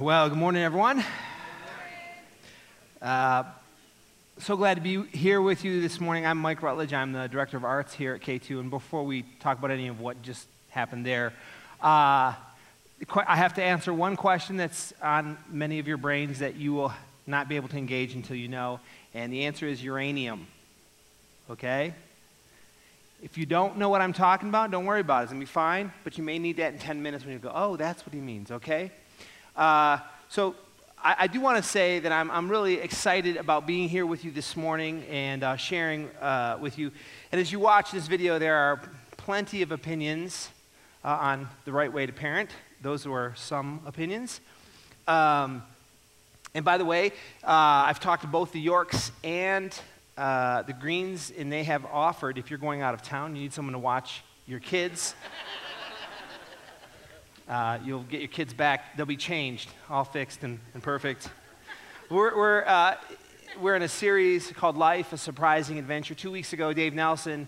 Well, good morning, everyone. Uh, so glad to be here with you this morning. I'm Mike Rutledge. I'm the Director of Arts here at K2. And before we talk about any of what just happened there, uh, I have to answer one question that's on many of your brains that you will not be able to engage until you know. And the answer is uranium. Okay? If you don't know what I'm talking about, don't worry about it. It's going to be fine. But you may need that in 10 minutes when you go, oh, that's what he means, okay? Uh, so I, I do want to say that I'm, I'm really excited about being here with you this morning and uh, sharing uh, with you. And as you watch this video, there are plenty of opinions uh, on the right way to parent. Those are some opinions. Um, and by the way, uh, I've talked to both the Yorks and uh, the Greens, and they have offered if you're going out of town, you need someone to watch your kids. Uh, you'll get your kids back. They'll be changed, all fixed and, and perfect. We're, we're, uh, we're in a series called Life, a Surprising Adventure. Two weeks ago, Dave Nelson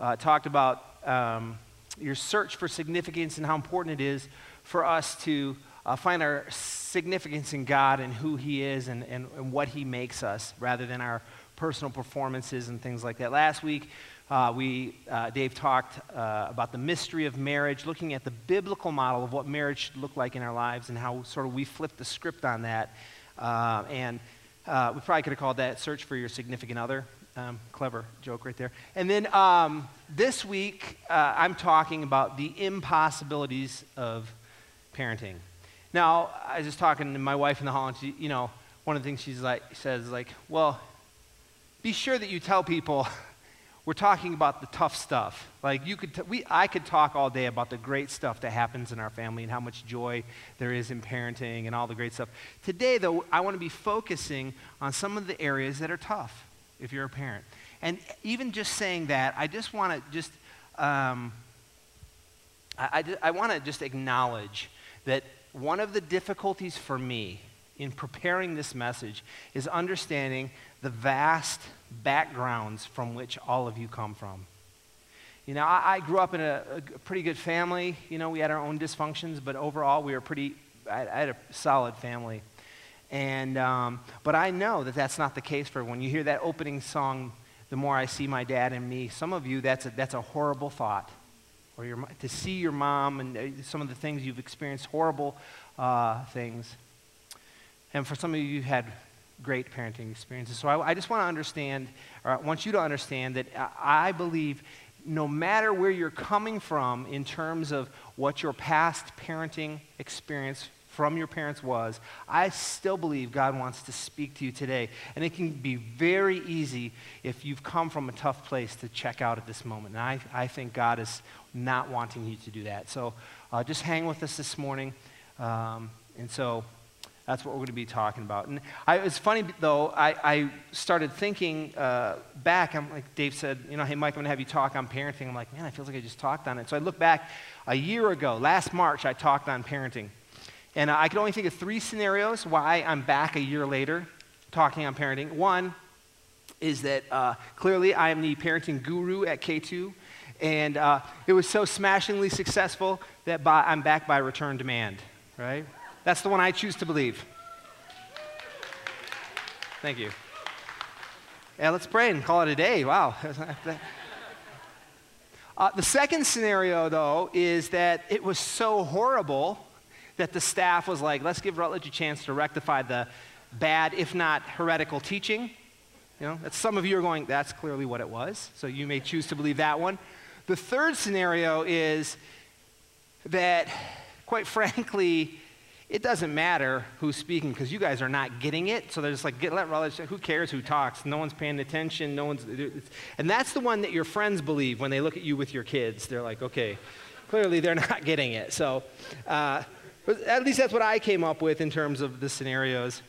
uh, talked about um, your search for significance and how important it is for us to uh, find our significance in God and who He is and, and, and what He makes us rather than our personal performances and things like that. Last week, uh, we, uh, Dave talked uh, about the mystery of marriage, looking at the biblical model of what marriage should look like in our lives and how sort of we flipped the script on that. Uh, and uh, we probably could have called that Search for Your Significant Other. Um, clever joke right there. And then um, this week, uh, I'm talking about the impossibilities of parenting. Now, I was just talking to my wife in the hall, and she, you know, one of the things she's like, says, is like, well, be sure that you tell people we're talking about the tough stuff. Like you could, t- we, I could talk all day about the great stuff that happens in our family and how much joy there is in parenting and all the great stuff. Today, though, I want to be focusing on some of the areas that are tough if you're a parent. And even just saying that, I just want to just, um, I, I, I want to just acknowledge that one of the difficulties for me in preparing this message is understanding the vast backgrounds from which all of you come from. You know, I, I grew up in a, a, pretty good family. You know, we had our own dysfunctions, but overall, we were pretty, I, I had a solid family. And, um, but I know that that's not the case for when you hear that opening song, The More I See My Dad and Me, some of you, that's a, that's a horrible thought. Or your, to see your mom and uh, some of the things you've experienced, horrible uh, things. And for some of you, you had great parenting experiences. So I, I just want to understand, or I want you to understand that I believe no matter where you're coming from in terms of what your past parenting experience from your parents was, I still believe God wants to speak to you today. And it can be very easy if you've come from a tough place to check out at this moment. And I, I think God is not wanting you to do that. So uh, just hang with us this morning. Um, and so that's what we're going to be talking about. And I, it's funny, though, I, I started thinking uh, back. I'm like, Dave said, you know, hey, Mike, I'm going to have you talk on parenting. I'm like, man, I feel like I just talked on it. So I look back a year ago, last March, I talked on parenting. And I could only think of three scenarios why I'm back a year later talking on parenting. One is that uh, clearly I am the parenting guru at K2. And uh, it was so smashingly successful that by, I'm back by return demand, right? That's the one I choose to believe. Thank you. Yeah, let's pray and call it a day. Wow. uh, the second scenario, though, is that it was so horrible that the staff was like, let's give Rutledge a chance to rectify the bad, if not heretical teaching. You know, some of you are going, that's clearly what it was. So you may choose to believe that one. The third scenario is that, quite frankly, it doesn't matter who's speaking because you guys are not getting it. So they're just like, get, let who cares who talks? No one's paying attention. No one's, and that's the one that your friends believe when they look at you with your kids. They're like, okay, clearly they're not getting it. So uh, at least that's what I came up with in terms of the scenarios.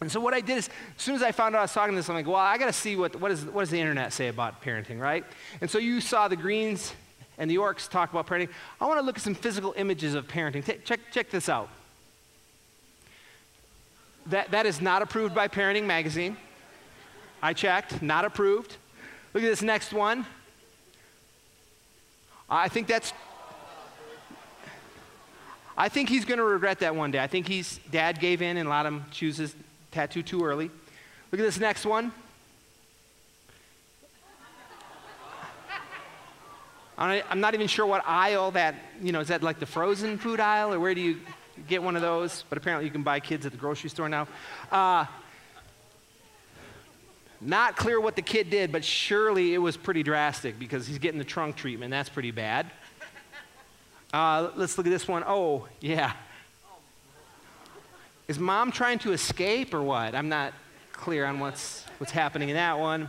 And so what I did is, as soon as I found out I was talking to this, I'm like, well, I got to see what, what, is, what does the internet say about parenting, right? And so you saw the Greens and the Yorks talk about parenting. I want to look at some physical images of parenting. T- check, check this out. That, that is not approved by Parenting Magazine. I checked, not approved. Look at this next one. I think that's. I think he's going to regret that one day. I think he's, dad gave in and let him choose his tattoo too early. Look at this next one. I'm not even sure what aisle that, you know, is that like the frozen food aisle or where do you get one of those? But apparently you can buy kids at the grocery store now. Uh, not clear what the kid did, but surely it was pretty drastic because he's getting the trunk treatment. That's pretty bad. Uh, let's look at this one. Oh, yeah. Is mom trying to escape or what? I'm not clear on what's, what's happening in that one.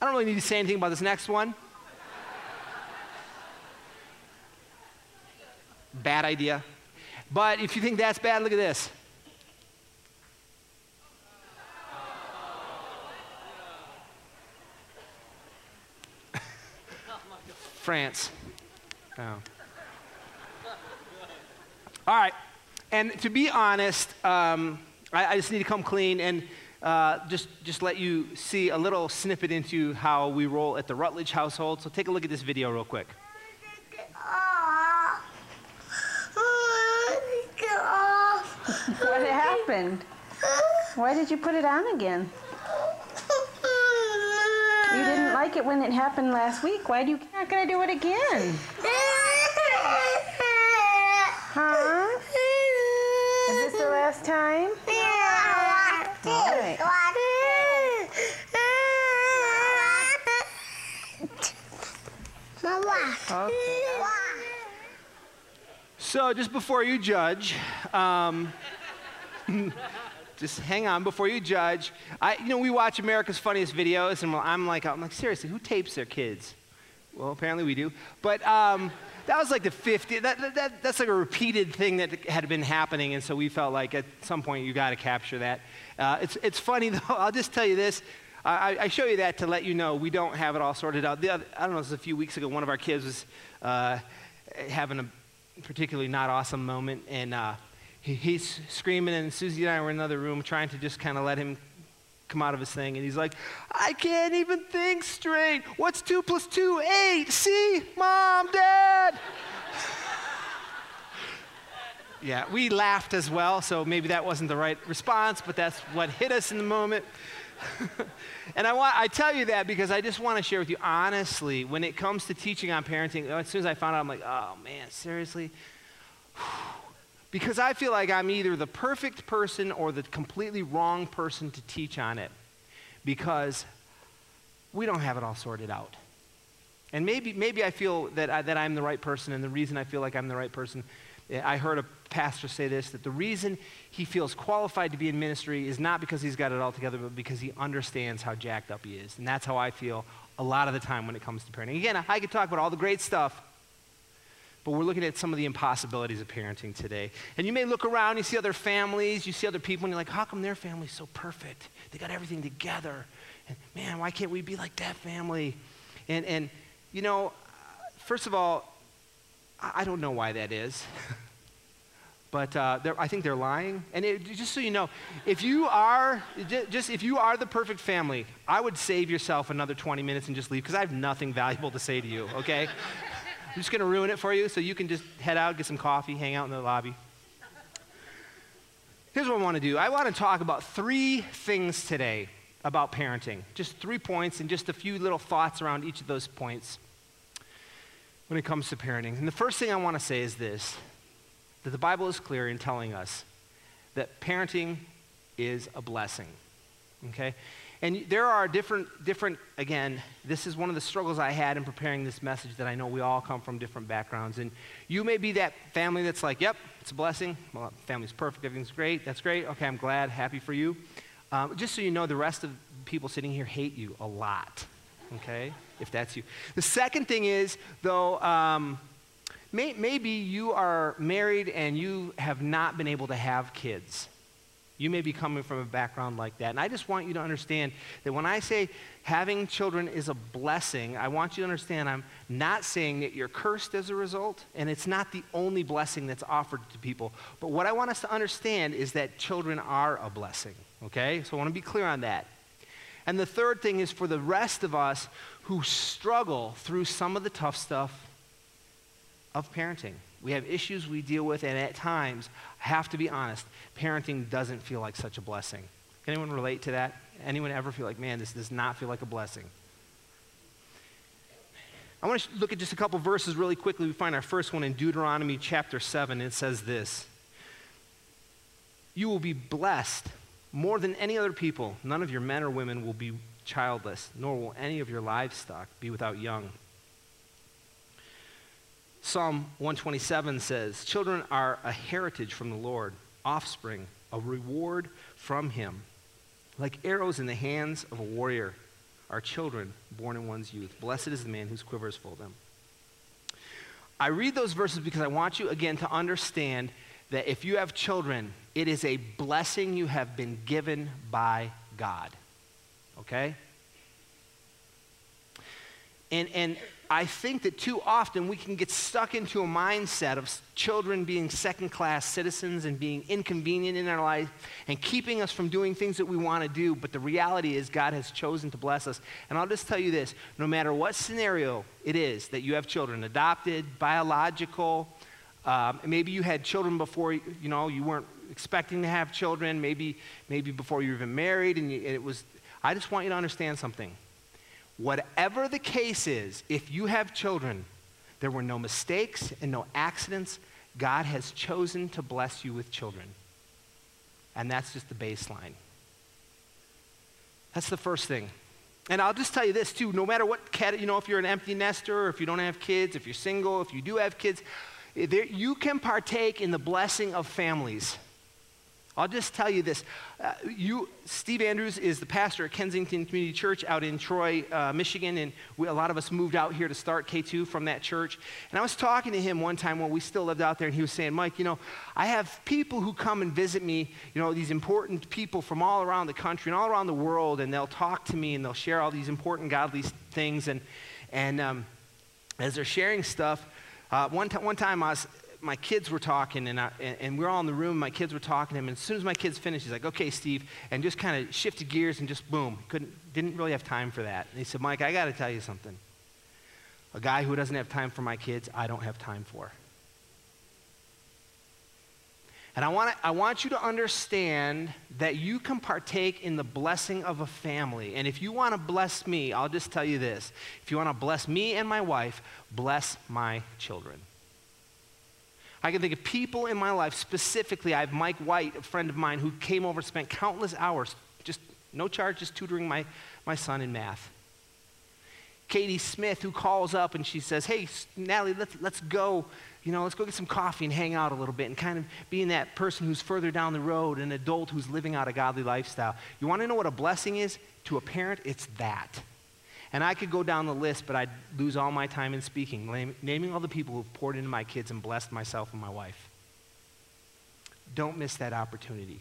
I don't really need to say anything about this next one. Bad idea. But if you think that's bad, look at this. France. Oh. All right. And to be honest, um, I, I, just need to come clean and uh, just, just let you see a little snippet into how we roll at the Rutledge household. So take a look at this video real quick. what happened? Why did you put it on again? You didn't like it when it happened last week. Why do you not gonna do it again? Huh? Is this the last time? All right. Okay. So, just before you judge, um, just hang on before you judge. I, you know, we watch America's Funniest Videos, and I'm like, I'm like, seriously, who tapes their kids? Well, apparently we do. But um, that was like the 50. That, that, that's like a repeated thing that had been happening, and so we felt like at some point you got to capture that. Uh, it's, it's funny though. I'll just tell you this. I, I, show you that to let you know we don't have it all sorted out. The other, I don't know, it was a few weeks ago. One of our kids was uh, having a particularly not awesome moment, and uh, he's screaming, and Susie and I were in another room trying to just kind of let him come out of his thing. And he's like, I can't even think straight. What's two plus two? Eight. See? Mom, Dad. yeah, we laughed as well, so maybe that wasn't the right response, but that's what hit us in the moment. and I, want, I tell you that because I just want to share with you honestly, when it comes to teaching on parenting, as soon as I found out, I'm like, oh man, seriously? because I feel like I'm either the perfect person or the completely wrong person to teach on it because we don't have it all sorted out. And maybe, maybe I feel that, I, that I'm the right person, and the reason I feel like I'm the right person, eh, I heard a pastor say this that the reason he feels qualified to be in ministry is not because he's got it all together, but because he understands how jacked up he is. And that's how I feel a lot of the time when it comes to parenting. Again, I could talk about all the great stuff, but we're looking at some of the impossibilities of parenting today. And you may look around, you see other families, you see other people, and you're like, how come their family's so perfect? They got everything together. And man, why can't we be like that family? And, and you know, first of all, I don't know why that is. but uh, I think they're lying. And it, just so you know, if you are just if you are the perfect family, I would save yourself another 20 minutes and just leave because I have nothing valuable to say to you. Okay. I'm just going to ruin it for you so you can just head out, get some coffee, hang out in the lobby. Here's what I want to do I want to talk about three things today about parenting. Just three points and just a few little thoughts around each of those points when it comes to parenting. And the first thing I want to say is this that the Bible is clear in telling us that parenting is a blessing. Okay? And there are different, different, again, this is one of the struggles I had in preparing this message that I know we all come from different backgrounds. And you may be that family that's like, yep, it's a blessing. Well, family's perfect, everything's great. That's great. Okay, I'm glad, happy for you. Um, just so you know, the rest of people sitting here hate you a lot, okay, if that's you. The second thing is, though, um, may, maybe you are married and you have not been able to have kids. You may be coming from a background like that. And I just want you to understand that when I say having children is a blessing, I want you to understand I'm not saying that you're cursed as a result, and it's not the only blessing that's offered to people. But what I want us to understand is that children are a blessing, okay? So I want to be clear on that. And the third thing is for the rest of us who struggle through some of the tough stuff of parenting We have issues we deal with, and at times, I have to be honest, parenting doesn't feel like such a blessing. Can anyone relate to that? Anyone ever feel like, man, this does not feel like a blessing? I want to look at just a couple verses really quickly. We find our first one in Deuteronomy chapter 7. and It says this You will be blessed more than any other people. None of your men or women will be childless, nor will any of your livestock be without young. Psalm 127 says, Children are a heritage from the Lord, offspring, a reward from him. Like arrows in the hands of a warrior are children born in one's youth. Blessed is the man whose quiver is full of them. I read those verses because I want you, again, to understand that if you have children, it is a blessing you have been given by God. Okay? And, and I think that too often we can get stuck into a mindset of children being second class citizens and being inconvenient in our life and keeping us from doing things that we want to do. But the reality is, God has chosen to bless us. And I'll just tell you this no matter what scenario it is that you have children, adopted, biological, um, maybe you had children before, you know, you weren't expecting to have children, maybe, maybe before you were even married, and, you, and it was, I just want you to understand something Whatever the case is, if you have children, there were no mistakes and no accidents. God has chosen to bless you with children. And that's just the baseline. That's the first thing. And I'll just tell you this too no matter what, cat, you know, if you're an empty nester, or if you don't have kids, if you're single, if you do have kids, eh, there, you can partake in the blessing of families. I'll just tell you this. Uh, you, Steve Andrews is the pastor at Kensington Community Church out in Troy, uh, Michigan, and we, a lot of us moved out here to start K2 from that church. And I was talking to him one time when we still lived out there, and he was saying, Mike, you know, I have people who come and visit me, you know, these important people from all around the country and all around the world, and they'll talk to me and they'll share all these important godly things. And, and um, as they're sharing stuff, uh, one, t- one time I was my kids were talking, and, I, and, we are all in the room. My kids were talking to him, and as soon as my kids finished, he's like, "Okay, Steve," and just kind of shifted gears and just boom. Couldn't, didn't really have time for that. And he said, "Mike, I got to tell you something. A guy who doesn't have time for my kids, I don't have time for." And I want, I want you to understand that you can partake in the blessing of a family. And if you want to bless me, I'll just tell you this. If you want to bless me and my wife, bless my children. I can think of people in my life, specifically, I have Mike White, a friend of mine, who came over and spent countless hours, just no charge, just tutoring my, my son in math. Katie Smith, who calls up and she says, Hey, Natalie, let's, let's go, you know, let's go get some coffee and hang out a little bit and kind of being that person who's further down the road, an adult who's living out a godly lifestyle. You want to know what a blessing is? To a parent, it's that. And I could go down the list, but I'd lose all my time in speaking, naming all the people who've poured into my kids and blessed myself and my wife. Don't miss that opportunity.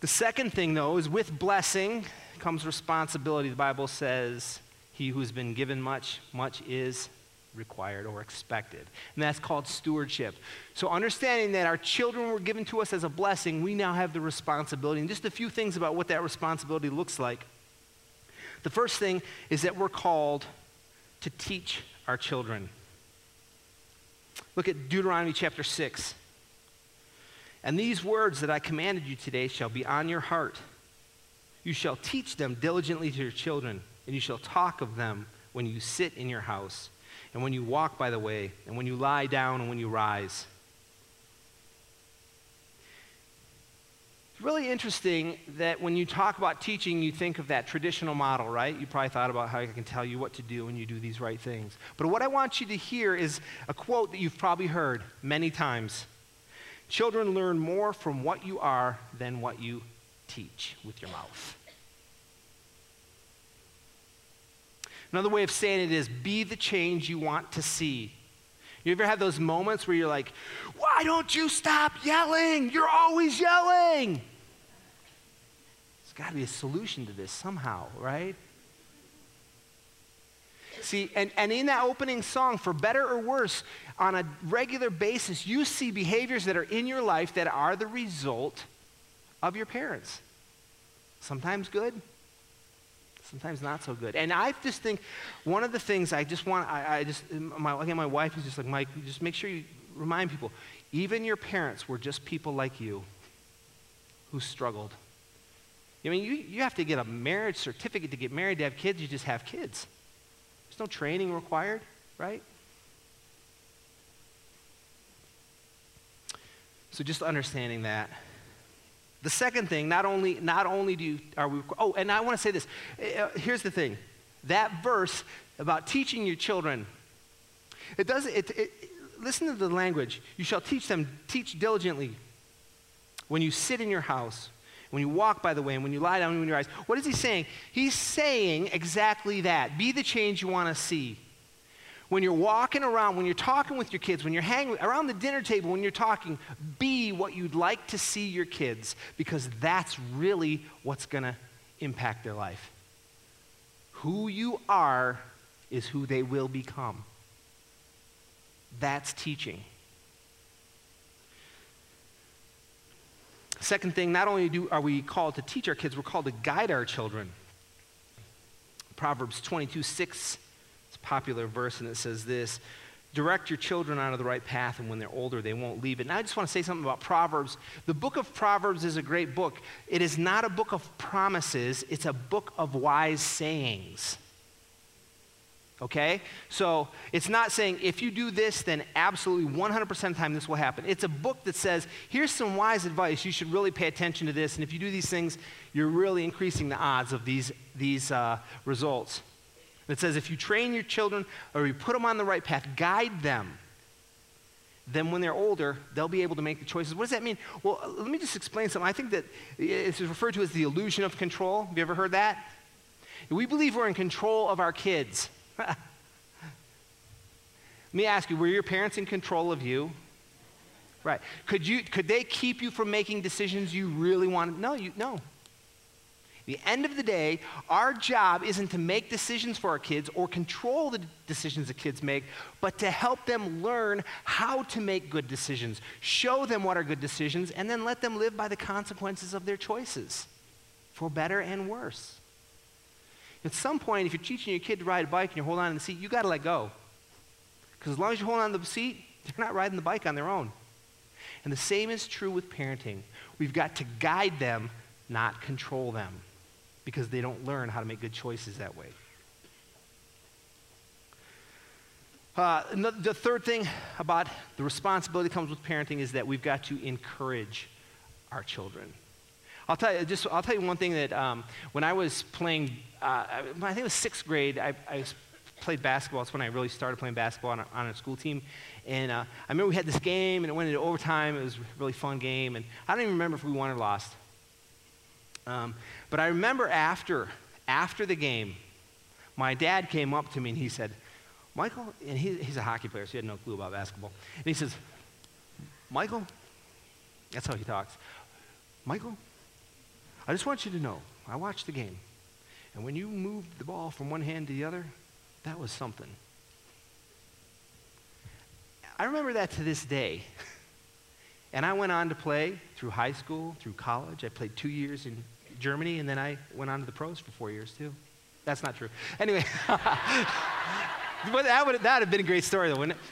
The second thing, though, is with blessing comes responsibility. The Bible says, He who's been given much, much is required or expected. And that's called stewardship. So, understanding that our children were given to us as a blessing, we now have the responsibility. And just a few things about what that responsibility looks like. The first thing is that we're called to teach our children. Look at Deuteronomy chapter 6. And these words that I commanded you today shall be on your heart. You shall teach them diligently to your children, and you shall talk of them when you sit in your house, and when you walk by the way, and when you lie down, and when you rise. Really interesting that when you talk about teaching, you think of that traditional model, right? You probably thought about how I can tell you what to do when you do these right things. But what I want you to hear is a quote that you've probably heard many times Children learn more from what you are than what you teach with your mouth. Another way of saying it is be the change you want to see. You ever had those moments where you're like, why don't you stop yelling? You're always yelling. Got to be a solution to this somehow, right? See, and, and in that opening song, for better or worse, on a regular basis, you see behaviors that are in your life that are the result of your parents. Sometimes good, sometimes not so good. And I just think one of the things I just want, I, I just, my, again, my wife is just like, Mike, just make sure you remind people, even your parents were just people like you who struggled. I mean, you, you have to get a marriage certificate to get married to have kids, you just have kids. There's no training required, right? So just understanding that. The second thing, not only, not only do you, are we, oh, and I want to say this. Uh, here's the thing. That verse about teaching your children, it does, it, it, listen to the language. You shall teach them, teach diligently when you sit in your house, when you walk by the way, and when you lie down when you rise. What is he saying? He's saying exactly that. Be the change you want to see when you're walking around, when you're talking with your kids, when you're hanging around the dinner table, when you're talking, be what you'd like to see your kids because that's really what's going to impact their life. Who you are is who they will become. That's teaching. Second thing, not only do, are we called to teach our kids, we're called to guide our children. Proverbs 22 6 it's a popular verse, and it says this Direct your children onto the right path, and when they're older, they won't leave it. And I just want to say something about Proverbs. The book of Proverbs is a great book. It is not a book of promises, it's a book of wise sayings. Okay? So it's not saying if you do this, then absolutely 100% of the time this will happen. It's a book that says, here's some wise advice. You should really pay attention to this. And if you do these things, you're really increasing the odds of these, these uh, results. It says, if you train your children or you put them on the right path, guide them, then when they're older, they'll be able to make the choices. What does that mean? Well, let me just explain something. I think that it's referred to as the illusion of control. Have you ever heard that? We believe we're in control of our kids. let me ask you, were your parents in control of you? Right. Could, you, could they keep you from making decisions you really wanted? No, you, no the end of the day, our job isn't to make decisions for our kids or control the decisions the kids make, but to help them learn how to make good decisions, show them what are good decisions, and then let them live by the consequences of their choices, for better and worse. At some point, if you're teaching your kid to ride a bike and you're holding on to the seat, you got to let go. Because as long as you're holding on to the seat, they're not riding the bike on their own. And the same is true with parenting. We've got to guide them, not control them because they don't learn how to make good choices that way. Uh, the third thing about the responsibility that comes with parenting is that we've got to encourage our children. I'll tell you, just, I'll tell you one thing that um, when I was playing, uh, I think it was sixth grade, I, I played basketball. That's when I really started playing basketball on a, on a school team. And uh, I remember we had this game, and it went into overtime. It was a really fun game. And I don't even remember if we won or lost. Um, but I remember after, after the game, my dad came up to me and he said, Michael, and he, he's a hockey player, so he had no clue about basketball. And he says, Michael, that's how he talks. Michael, I just want you to know, I watched the game, and when you moved the ball from one hand to the other, that was something. I remember that to this day. And I went on to play through high school, through college. I played two years in Germany, and then I went on to the pros for four years too. That's not true. Anyway, that would that have been a great story though, wouldn't it?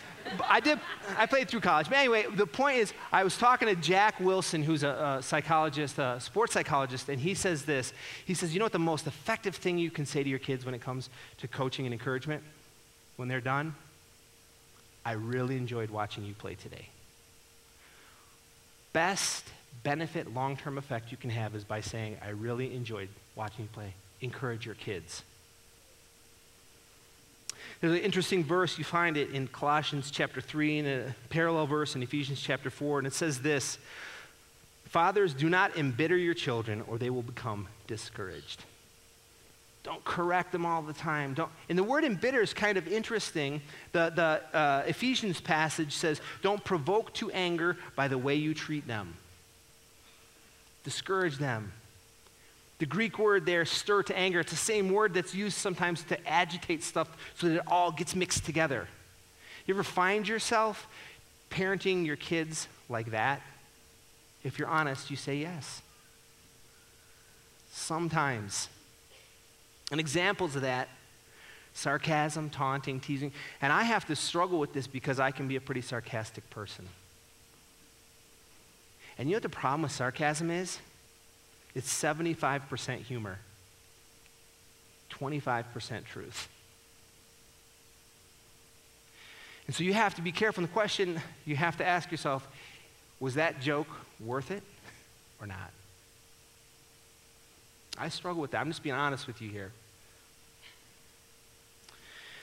I did. I played through college. But anyway, the point is, I was talking to Jack Wilson, who's a, a, psychologist, a sports psychologist, and he says this. He says, "You know what? The most effective thing you can say to your kids when it comes to coaching and encouragement, when they're done, I really enjoyed watching you play today." Best benefit, long term effect you can have is by saying, I really enjoyed watching you play. Encourage your kids. There's an interesting verse. You find it in Colossians chapter 3 and a parallel verse in Ephesians chapter 4. And it says this Fathers, do not embitter your children, or they will become discouraged. Don't correct them all the time. Don't, and the word embitter is kind of interesting. The, the uh, Ephesians passage says, Don't provoke to anger by the way you treat them discourage them. The Greek word there, stir to anger, it's the same word that's used sometimes to agitate stuff so that it all gets mixed together. You ever find yourself parenting your kids like that? If you're honest, you say yes. Sometimes. And examples of that sarcasm, taunting, teasing. And I have to struggle with this because I can be a pretty sarcastic person. And you know what the problem with sarcasm is? It's 75% humor, 25% truth. And so you have to be careful. The question you have to ask yourself was that joke worth it or not? I struggle with that. I'm just being honest with you here.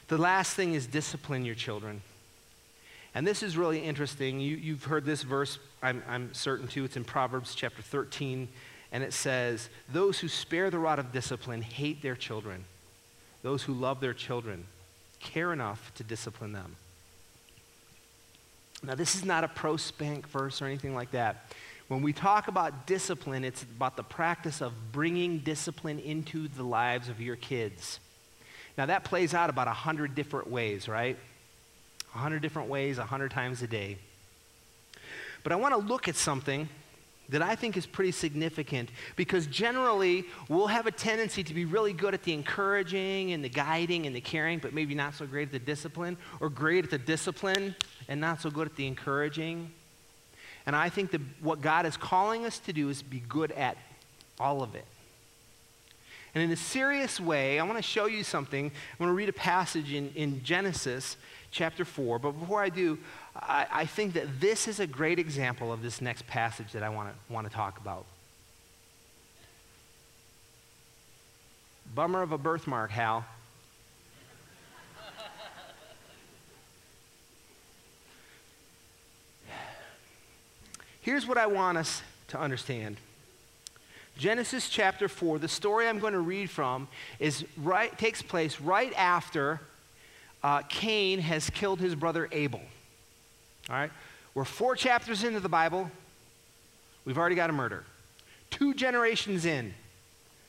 The last thing is discipline your children. And this is really interesting. You, have heard this verse, I'm, I'm certain too. It's in Proverbs chapter 13, and it says, Those who spare the rod of discipline hate their children. Those who love their children care enough to discipline them. Now, this is not a pro spank verse or anything like that. When we talk about discipline, it's about the practice of bringing discipline into the lives of your kids. Now, that plays out about 100 different ways, right? 100 different ways, 100 times a day. But I want to look at something that I think is pretty significant because generally we'll have a tendency to be really good at the encouraging and the guiding and the caring, but maybe not so great at the discipline, or great at the discipline and not so good at the encouraging. And I think that what God is calling us to do is be good at all of it. And in a serious way, I want to show you something. I'm going to read a passage in, in Genesis chapter 4. But before I do, I, I think that this is a great example of this next passage that I want to, talk about. Bummer of a birthmark, Hal. Here's what I want us to understand Genesis chapter 4, the story I'm going to read from, is right, takes place right after uh, Cain has killed his brother Abel. All right? We're four chapters into the Bible. We've already got a murder. Two generations in,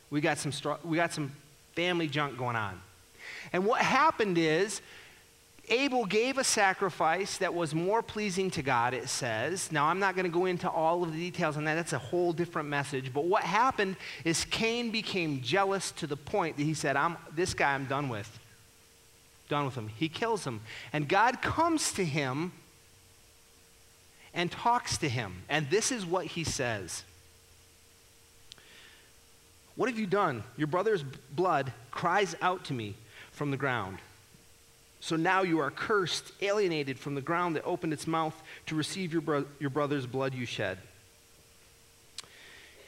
we got some, we got some family junk going on. And what happened is Abel gave a sacrifice that was more pleasing to God, it says. Now, I'm not going to go into all of the details on that. That's a whole different message. But what happened is Cain became jealous to the point that he said, I'm, This guy I'm done with. Done with him. He kills him. And God comes to him and talks to him. And this is what he says What have you done? Your brother's blood cries out to me from the ground. So now you are cursed, alienated from the ground that opened its mouth to receive your, bro- your brother's blood you shed.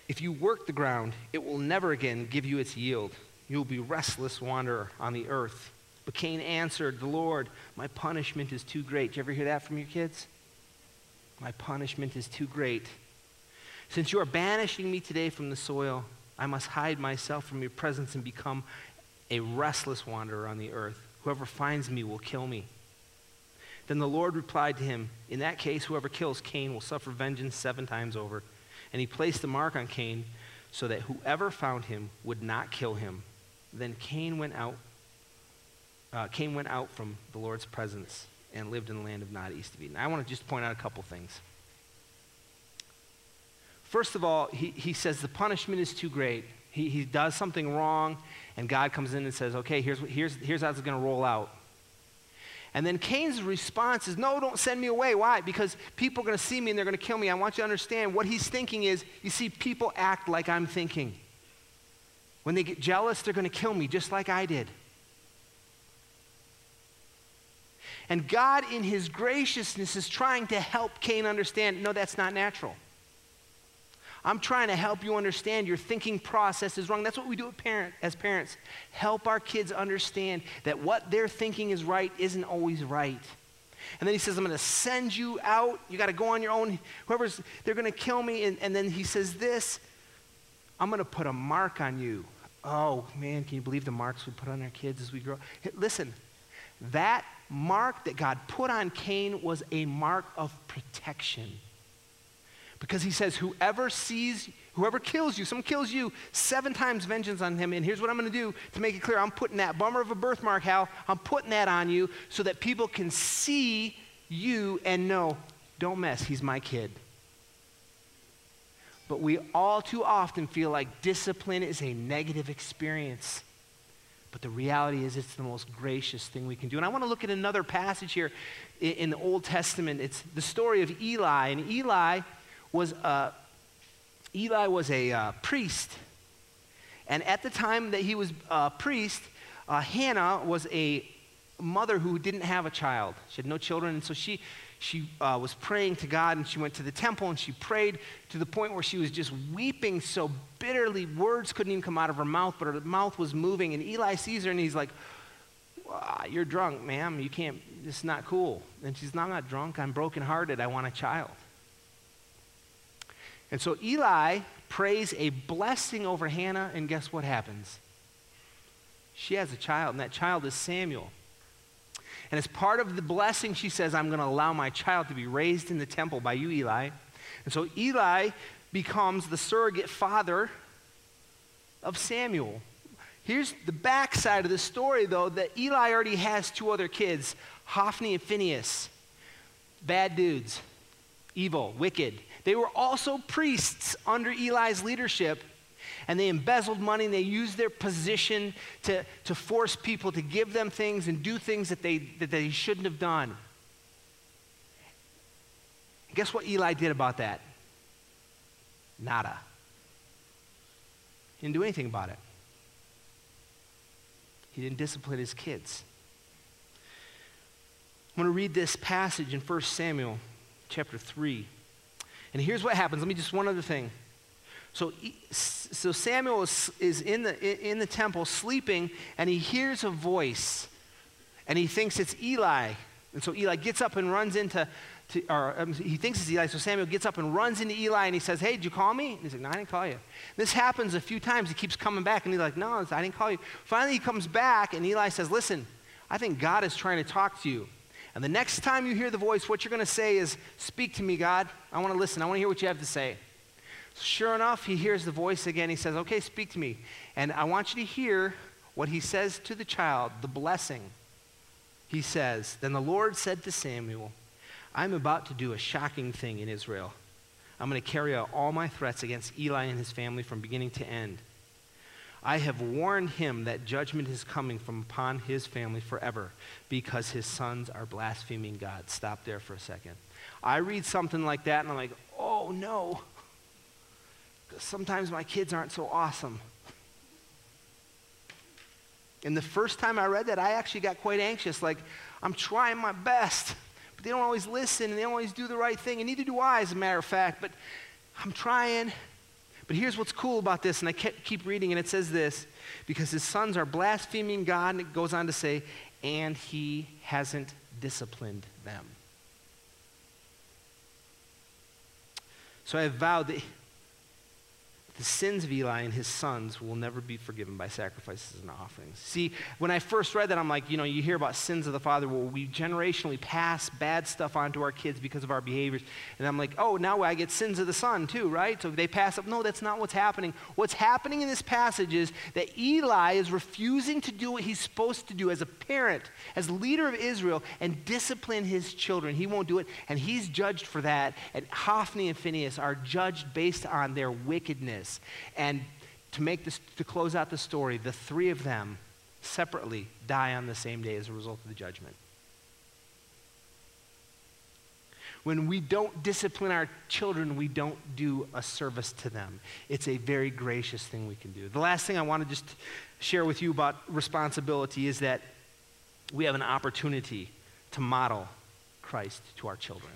If you work the ground, it will never again give you its yield. You will be restless wanderer on the earth. But Cain answered the Lord, My punishment is too great. Did you ever hear that from your kids? My punishment is too great. Since you are banishing me today from the soil, I must hide myself from your presence and become a restless wanderer on the earth. Whoever finds me will kill me. Then the Lord replied to him, In that case, whoever kills Cain will suffer vengeance seven times over. And he placed the mark on Cain so that whoever found him would not kill him. Then Cain went out. Uh, Cain went out from the Lord's presence and lived in the land of Nod, east of Eden. I want to just point out a couple things. First of all, he, he says the punishment is too great. He, he does something wrong, and God comes in and says, okay, here's, here's, here's how it's going to roll out. And then Cain's response is, no, don't send me away. Why? Because people are going to see me and they're going to kill me. I want you to understand what he's thinking is, you see, people act like I'm thinking. When they get jealous, they're going to kill me just like I did. And God, in his graciousness, is trying to help Cain understand no, that's not natural. I'm trying to help you understand your thinking process is wrong. That's what we do as parents. Help our kids understand that what they're thinking is right isn't always right. And then he says, I'm going to send you out. You got to go on your own. Whoever's, they're going to kill me. And, and then he says this I'm going to put a mark on you. Oh, man, can you believe the marks we put on our kids as we grow? Listen, that mark that God put on Cain was a mark of protection. Because he says, whoever sees, whoever kills you, someone kills you, seven times vengeance on him. And here's what I'm going to do to make it clear I'm putting that bummer of a birthmark, Hal, I'm putting that on you so that people can see you and know, don't mess, he's my kid. But we all too often feel like discipline is a negative experience. But the reality is, it's the most gracious thing we can do. And I want to look at another passage here in, the Old Testament. It's the story of Eli. And Eli was a, Eli was a uh, priest. And at the time that he was a priest, uh, Hannah was a mother who didn't have a child. She had no children. And so she, she uh, was praying to God and she went to the temple and she prayed to the point where she was just weeping so bitterly, words couldn't even come out of her mouth, but her mouth was moving. And Eli sees her and he's like, You're drunk, ma'am. You can't, this is not cool. And she's not, I'm not drunk. I'm brokenhearted. I want a child. And so Eli prays a blessing over Hannah, and guess what happens? She has a child, and that child is Samuel. And as part of the blessing, she says, I'm going to allow my child to be raised in the temple by you, Eli. And so Eli becomes the surrogate father of Samuel. Here's the backside of the story, though, that Eli already has two other kids, Hophni and Phineas. Bad dudes, evil, wicked. They were also priests under Eli's leadership and they embezzled money and they used their position to, to force people to give them things and do things that they, that they shouldn't have done. Guess what Eli did about that? Nada. He didn't do anything about it. He didn't discipline his kids. I'm going to read this passage in 1 Samuel chapter 3. And here's what happens. Let me just one other thing. So, so Samuel is, is in, the, in the temple sleeping, and he hears a voice, and he thinks it's Eli. And so Eli gets up and runs into, to, or um, he thinks it's Eli. So Samuel gets up and runs into Eli, and he says, Hey, did you call me? And he's like, No, I didn't call you. This happens a few times. He keeps coming back, and he's like, No, I didn't call you. Finally, he comes back, and Eli says, Listen, I think God is trying to talk to you. And the next time you hear the voice, what you're going to say is, Speak to me, God. I want to listen. I want to hear what you have to say. Sure enough, he hears the voice again. He says, Okay, speak to me. And I want you to hear what he says to the child, the blessing. He says, Then the Lord said to Samuel, I'm about to do a shocking thing in Israel. I'm going to carry out all my threats against Eli and his family from beginning to end. I have warned him that judgment is coming from upon his family forever because his sons are blaspheming God. Stop there for a second. I read something like that and I'm like, oh no sometimes my kids aren't so awesome. And the first time I read that, I actually got quite anxious. Like, I'm trying my best, but they don't always listen and they don't always do the right thing, and neither do I, as a matter of fact. But I'm trying. But here's what's cool about this, and I keep reading, and it says this because his sons are blaspheming God, and it goes on to say, and he hasn't disciplined them. So I have vowed that the sins of Eli and his sons will never be forgiven by sacrifices and offerings. See, when I first read that, I'm like, you know, you hear about sins of the father. Well, we generationally pass bad stuff on to our kids because of our behaviors. And I'm like, oh, now I get sins of the son too, right? So they pass up. No, that's not what's happening. What's happening in this passage is that Eli is refusing to do what he's supposed to do as a parent, as leader of Israel, and discipline his children. He won't do it, and he's judged for that. And Hophni and Phineas are judged based on their wickedness. And to make this, to close out the story, the three of them separately die on the same day as a result of the judgment. When we don't discipline our children, we don't do a service to them. It's a very gracious thing we can do. The last thing I want to just share with you about responsibility is that we have an opportunity to model Christ to our children.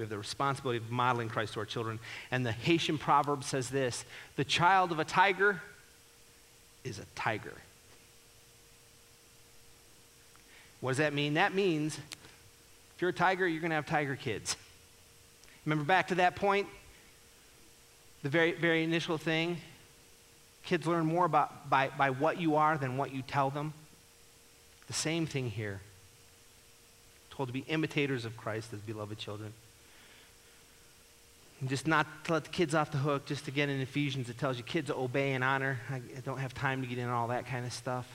We have the responsibility of modeling Christ to our children. And the Haitian proverb says this the child of a tiger is a tiger. What does that mean? That means if you're a tiger, you're going to have tiger kids. Remember back to that point? The very, very initial thing? Kids learn more about, by, by what you are than what you tell them. The same thing here. Told to be imitators of Christ as beloved children. And just not to let the kids off the hook, just again in Ephesians, it tells you kids obey and honor. I don't have time to get into all that kind of stuff.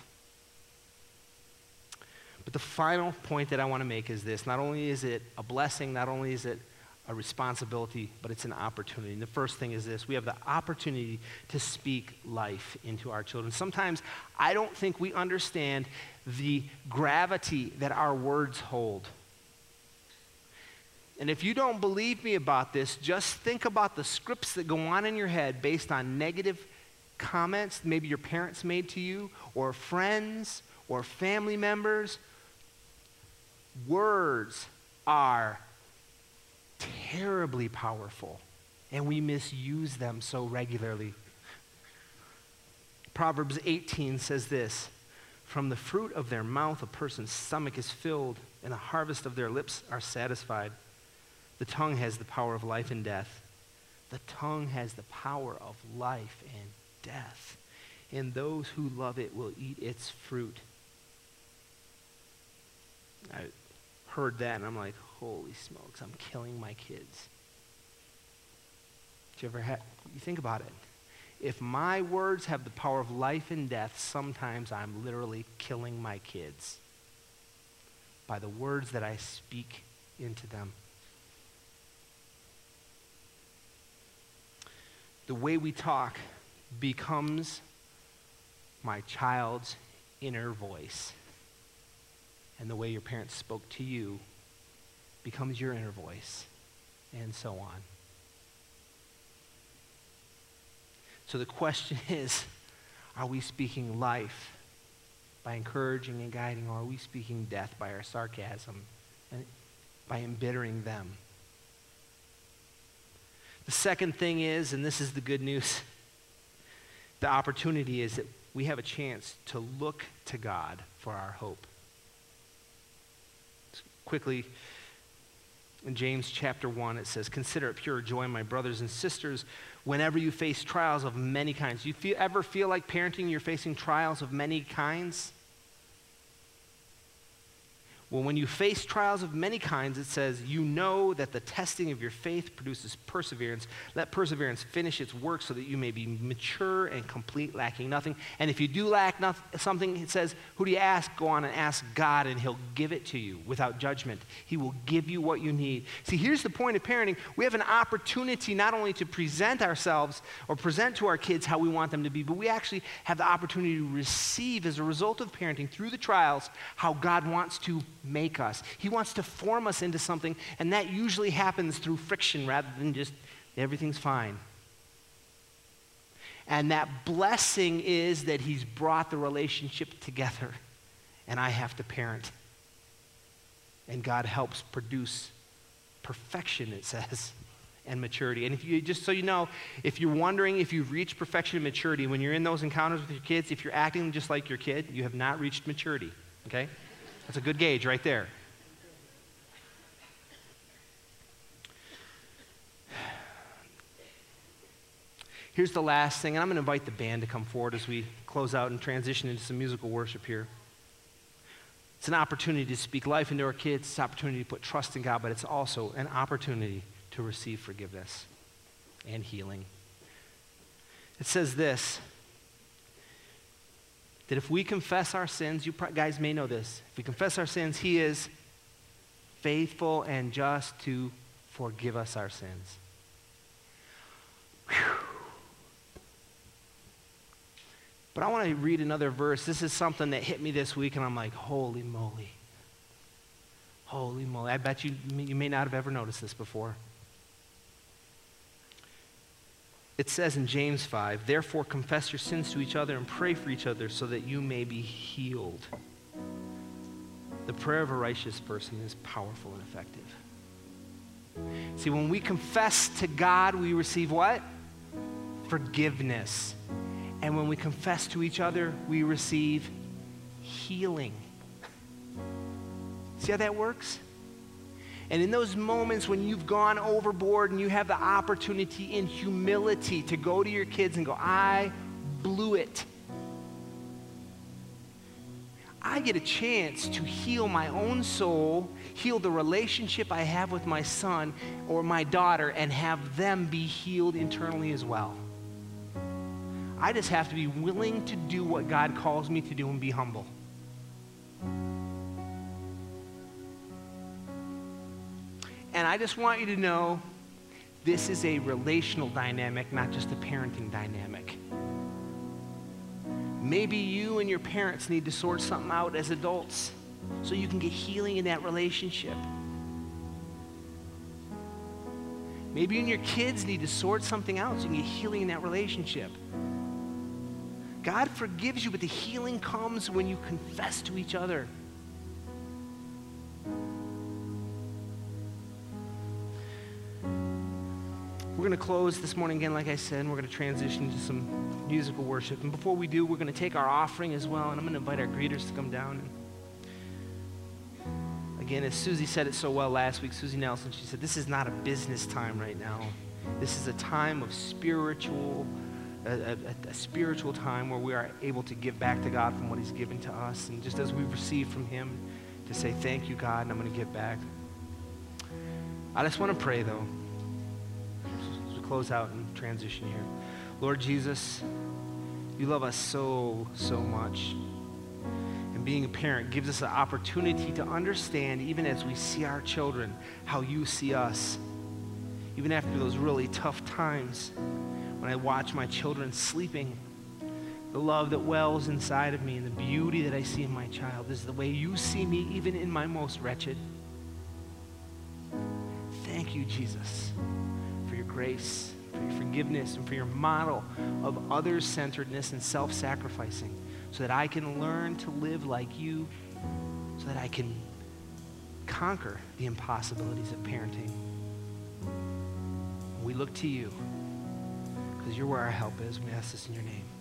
But the final point that I want to make is this not only is it a blessing, not only is it a responsibility, but it's an opportunity. And the first thing is this we have the opportunity to speak life into our children. Sometimes I don't think we understand the gravity that our words hold. And if you don't believe me about this, just think about the scripts that go on in your head based on negative comments maybe your parents made to you, or friends, or family members. Words are terribly powerful, and we misuse them so regularly. Proverbs 18 says this From the fruit of their mouth, a person's stomach is filled, and the harvest of their lips are satisfied. The tongue has the power of life and death. The tongue has the power of life and death, and those who love it will eat its fruit. I heard that, and I'm like, holy smokes, I'm killing my kids. Did you ever have, you think about it. If my words have the power of life and death, sometimes I'm literally killing my kids by the words that I speak into them. The way we talk becomes my child's inner voice. And the way your parents spoke to you becomes your inner voice, and so on. So the question is are we speaking life by encouraging and guiding, or are we speaking death by our sarcasm and by embittering them? The second thing is, and this is the good news, the opportunity is that we have a chance to look to God for our hope. Quickly, in James chapter 1, it says, Consider it pure joy, my brothers and sisters, whenever you face trials of many kinds. You feel, ever feel like parenting, you're facing trials of many kinds? Well, when you face trials of many kinds, it says, you know that the testing of your faith produces perseverance. Let perseverance finish its work so that you may be mature and complete, lacking nothing. And if you do lack something, it says, who do you ask? Go on and ask God, and He'll give it to you without judgment. He will give you what you need. See, here's the point of parenting we have an opportunity not only to present ourselves or present to our kids how we want them to be, but we actually have the opportunity to receive, as a result of parenting through the trials, how God wants to make us. He wants to form us into something, and that usually happens through friction rather than just everything's fine. And that blessing is that He's brought the relationship together, and I have to parent. And God helps produce perfection, it says, and maturity. And if you, just so you know, if you're wondering if you've reached perfection and maturity, when you're in those encounters with your kids, if you're acting just like your kid, you have not reached maturity, okay? That's a good gauge right there. Here's the last thing, and I'm going to invite the band to come forward as we close out and transition into some musical worship here. It's an opportunity to speak life into our kids, it's an opportunity to put trust in God, but it's also an opportunity to receive forgiveness and healing. It says this that if we confess our sins, you guys may know this, if we confess our sins, He is faithful and just to forgive us our sins. Whew. But I want to read another verse. This is something that hit me this week, and I'm like, holy moly. Holy moly. I bet you, you may not have ever noticed this before. It says in James 5, therefore confess your sins to each other and pray for each other so that you may be healed. The prayer of a righteous person is powerful and effective. See, when we confess to God, we receive what? Forgiveness. And when we confess to each other, we receive healing. See how that works? And in those moments when you've gone overboard and you have the opportunity in humility to go to your kids and go, I blew it. I get a chance to heal my own soul, heal the relationship I have with my son or my daughter, and have them be healed internally as well. I just have to be willing to do what God calls me to do and be humble. And I just want you to know this is a relational dynamic, not just a parenting dynamic. Maybe you and your parents need to sort something out as adults so you can get healing in that relationship. Maybe you and your kids need to sort something out so you can get healing in that relationship. God forgives you, but the healing comes when you confess to each other. Going to close this morning again, like I said, we're going to transition to some musical worship. And before we do, we're going to take our offering as well, and I'm going to invite our greeters to come down. And again, as Susie said it so well last week, Susie Nelson, she said, This is not a business time right now. This is a time of spiritual, a, a, a spiritual time where we are able to give back to God from what He's given to us. And just as we've received from Him, to say, Thank you, God, and I'm going to give back. I just want to pray, though close out and transition here. Lord Jesus, you love us so, so much. And being a parent gives us an opportunity to understand, even as we see our children, how you see us. Even after those really tough times, when I watch my children sleeping, the love that wells inside of me and the beauty that I see in my child is the way you see me, even in my most wretched. Thank you, Jesus grace, for your forgiveness, and for your model of others centeredness and self sacrificing, so that I can learn to live like you, so that I can conquer the impossibilities of parenting. We look to you because you're where our help is. We ask this in your name.